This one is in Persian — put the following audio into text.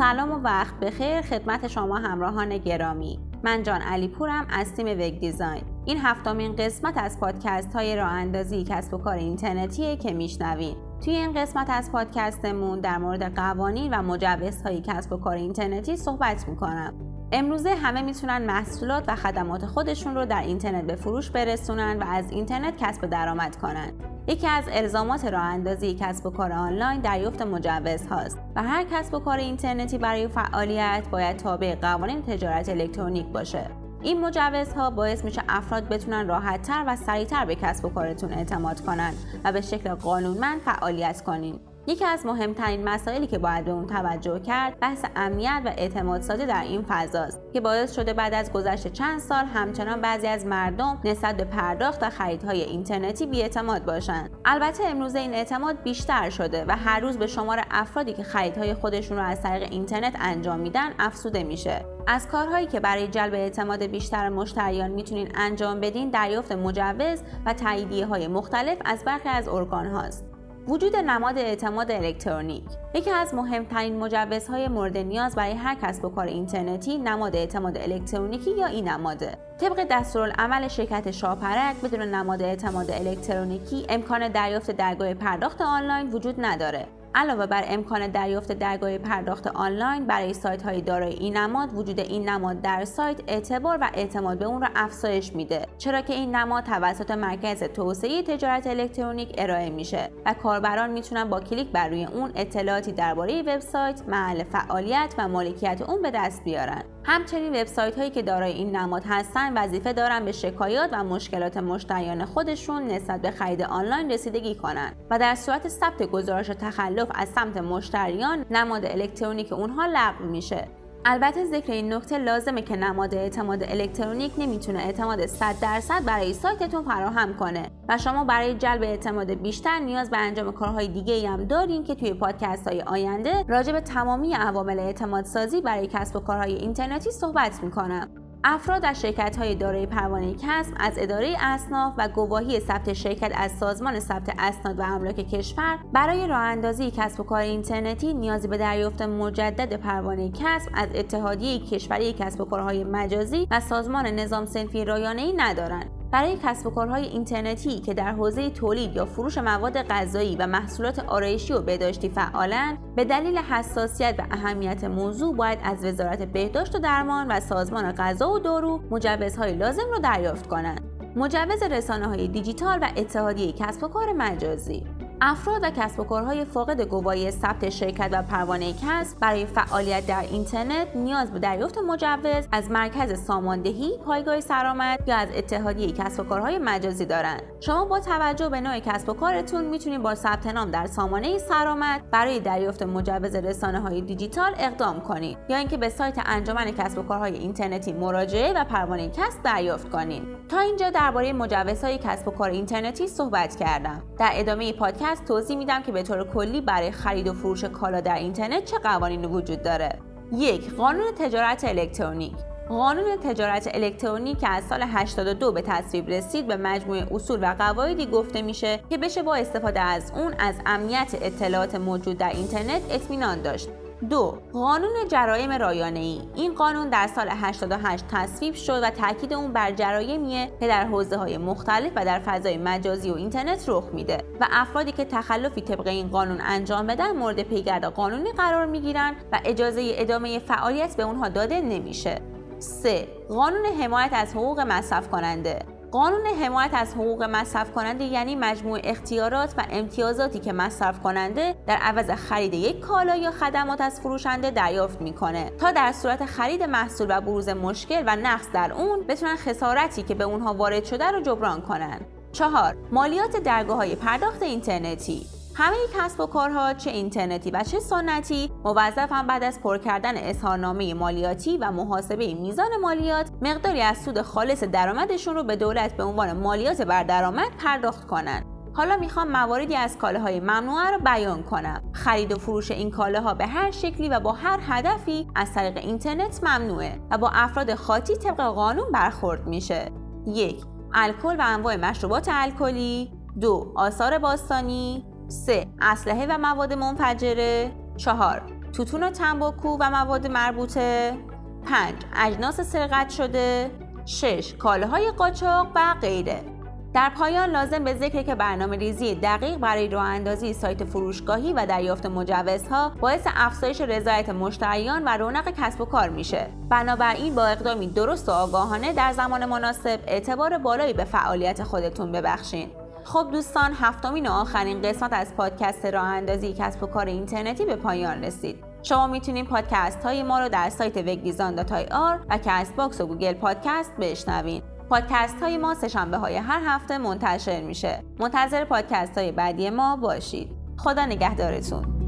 سلام و وقت بخیر خدمت شما همراهان گرامی. من جان علی پورم از تیم وگ دیزاین. این هفتمین قسمت از پادکست های راه اندازی کسب و کار اینترنتیه که میشنوین. توی این قسمت از پادکستمون در مورد قوانین و مجوزهای کسب و کار اینترنتی صحبت می‌کنم. امروزه همه می‌تونن محصولات و خدمات خودشون رو در اینترنت به فروش برسونن و از اینترنت کسب درآمد کنن. یکی از الزامات راه اندازی کسب و کار آنلاین دریافت مجوز هاست. و هر کسب و کار اینترنتی برای فعالیت باید تابع قوانین تجارت الکترونیک باشه. این مجوزها باعث میشه افراد بتونن راحتتر و سریعتر به کسب و کارتون اعتماد کنن و به شکل قانونمند فعالیت کنین. یکی از مهمترین مسائلی که باید به اون توجه کرد بحث امنیت و اعتماد سازی در این فضاست که باعث شده بعد از گذشت چند سال همچنان بعضی از مردم نسبت به پرداخت و خریدهای اینترنتی بیاعتماد باشند. البته امروزه این اعتماد بیشتر شده و هر روز به شمار افرادی که خریدهای خودشون رو از طریق اینترنت انجام میدن افزوده میشه. از کارهایی که برای جلب اعتماد بیشتر مشتریان می‌تونین انجام بدین دریافت مجوز و تاییدیه های مختلف از برخی از ارگان هاست وجود نماد اعتماد الکترونیک. یکی از مهمترین مجوزهای مورد نیاز برای هر کسب و کار اینترنتی نماد اعتماد الکترونیکی یا این نماده. طبق دستورالعمل شرکت شاپرک بدون نماد اعتماد الکترونیکی امکان دریافت درگاه پرداخت آنلاین وجود نداره. علاوه بر امکان دریافت درگاه پرداخت آنلاین برای سایت های دارای این نماد وجود این نماد در سایت اعتبار و اعتماد به اون را افزایش میده چرا که این نماد توسط مرکز توسعه تجارت الکترونیک ارائه میشه و کاربران می‌تونن با کلیک بر روی اون اطلاعاتی درباره وبسایت محل فعالیت و مالکیت اون به دست بیارن. همچنین وبسایت هایی که دارای این نماد هستن وظیفه دارن به شکایات و مشکلات مشتریان خودشون نسبت به خرید آنلاین رسیدگی کنند و در صورت ثبت گزارش تخلف از سمت مشتریان نماد الکترونیک اونها لغو میشه. البته ذکر این نکته لازمه که نماد اعتماد الکترونیک نمی‌تونه اعتماد 100 درصد برای سایتتون فراهم کنه و شما برای جلب اعتماد بیشتر نیاز به انجام کارهای دیگه ای هم دارین که توی پادکست های آینده راجع به تمامی عوامل اعتماد سازی برای کسب و کارهای اینترنتی صحبت می‌کنم. افراد از شرکت های دارای پروانه کسب از اداره اصناف و گواهی ثبت شرکت از سازمان ثبت اسناد و املاک کشور برای راه اندازی کسب و کار اینترنتی نیازی به دریافت مجدد پروانه کسب از اتحادیه کشوری کسب و کارهای مجازی و سازمان نظام سنفی ای ندارند. برای کسب و کارهای اینترنتی که در حوزه تولید یا فروش مواد غذایی و محصولات آرایشی و بهداشتی فعالند به دلیل حساسیت و اهمیت موضوع باید از وزارت بهداشت و درمان و سازمان غذا و دارو مجوزهای لازم را دریافت کنند. مجوز رسانه های دیجیتال و اتحادیه کسب و کار مجازی. افراد و کسب و کارهای فاقد گواهی ثبت شرکت و پروانه کسب برای فعالیت در اینترنت نیاز به دریافت مجوز از مرکز ساماندهی پایگاه سرآمد یا از اتحادیه کسب و کارهای مجازی دارند. شما با توجه به نوع کسب و کارتون می‌تونید با ثبت نام در سامانه سرآمد برای دریافت مجوز رسانه های دیجیتال اقدام کنید یا اینکه به سایت انجمن کسب و کارهای اینترنتی مراجعه و پروانه کسب دریافت کنید. تا اینجا درباره مجوزهای کسب و کار اینترنتی صحبت کردم. در ادامه پادکست از توضیح میدم که به طور کلی برای خرید و فروش کالا در اینترنت چه قوانینی وجود داره. یک قانون تجارت الکترونیک. قانون تجارت الکترونیک که از سال 82 به تصویب رسید به مجموعه اصول و قواعدی گفته میشه که بشه با استفاده از اون از امنیت اطلاعات موجود در اینترنت اطمینان داشت. دو قانون جرایم رایانه ای این قانون در سال 88 تصویب شد و تاکید اون بر جرایمیه که در حوزه های مختلف و در فضای مجازی و اینترنت رخ میده و افرادی که تخلفی طبق این قانون انجام بدن مورد پیگرد قانونی قرار می‌گیرن و اجازه ادامه فعالیت به اونها داده نمیشه 3. قانون حمایت از حقوق مصرف کننده قانون حمایت از حقوق مصرف کننده یعنی مجموع اختیارات و امتیازاتی که مصرف کننده در عوض خرید یک کالا یا خدمات از فروشنده دریافت می‌کنه تا در صورت خرید محصول و بروز مشکل و نقص در اون بتونن خسارتی که به اونها وارد شده رو جبران کنن. چهار مالیات درگاه های پرداخت اینترنتی همه کسب و کارها چه اینترنتی و چه سنتی موظفن بعد از پر کردن اظهارنامه مالیاتی و محاسبه میزان مالیات مقداری از سود خالص درآمدشون رو به دولت به عنوان مالیات بر درآمد پرداخت کنند حالا می‌خوام مواردی از کالاهای ممنوعه رو بیان کنم. خرید و فروش این کالاها به هر شکلی و با هر هدفی از طریق اینترنت ممنوعه و با افراد خاطی طبق قانون برخورد میشه. یک الکل و انواع مشروبات الکلی. دو آثار باستانی. 3. اسلحه و مواد منفجره 4. توتون و تنباکو و مواد مربوطه 5. اجناس سرقت شده 6. کالاهای قاچاق و غیره در پایان لازم به ذکر که برنامه ریزی دقیق برای راه اندازی سایت فروشگاهی و دریافت مجوزها باعث افزایش رضایت مشتریان و رونق کسب و کار میشه. بنابراین با اقدامی درست و آگاهانه در زمان مناسب اعتبار بالایی به فعالیت خودتون ببخشین. خب دوستان هفتمین و آخرین قسمت از پادکست راه اندازی کسب و کار اینترنتی به پایان رسید. شما می‌تونید پادکست های ما رو در سایت وگدیزان آر و Castbox و Google Podcast بشنوین. پادکست های ما سهشنبه های هر هفته منتشر میشه. منتظر پادکست های بعدی ما باشید. خدا نگهدارتون.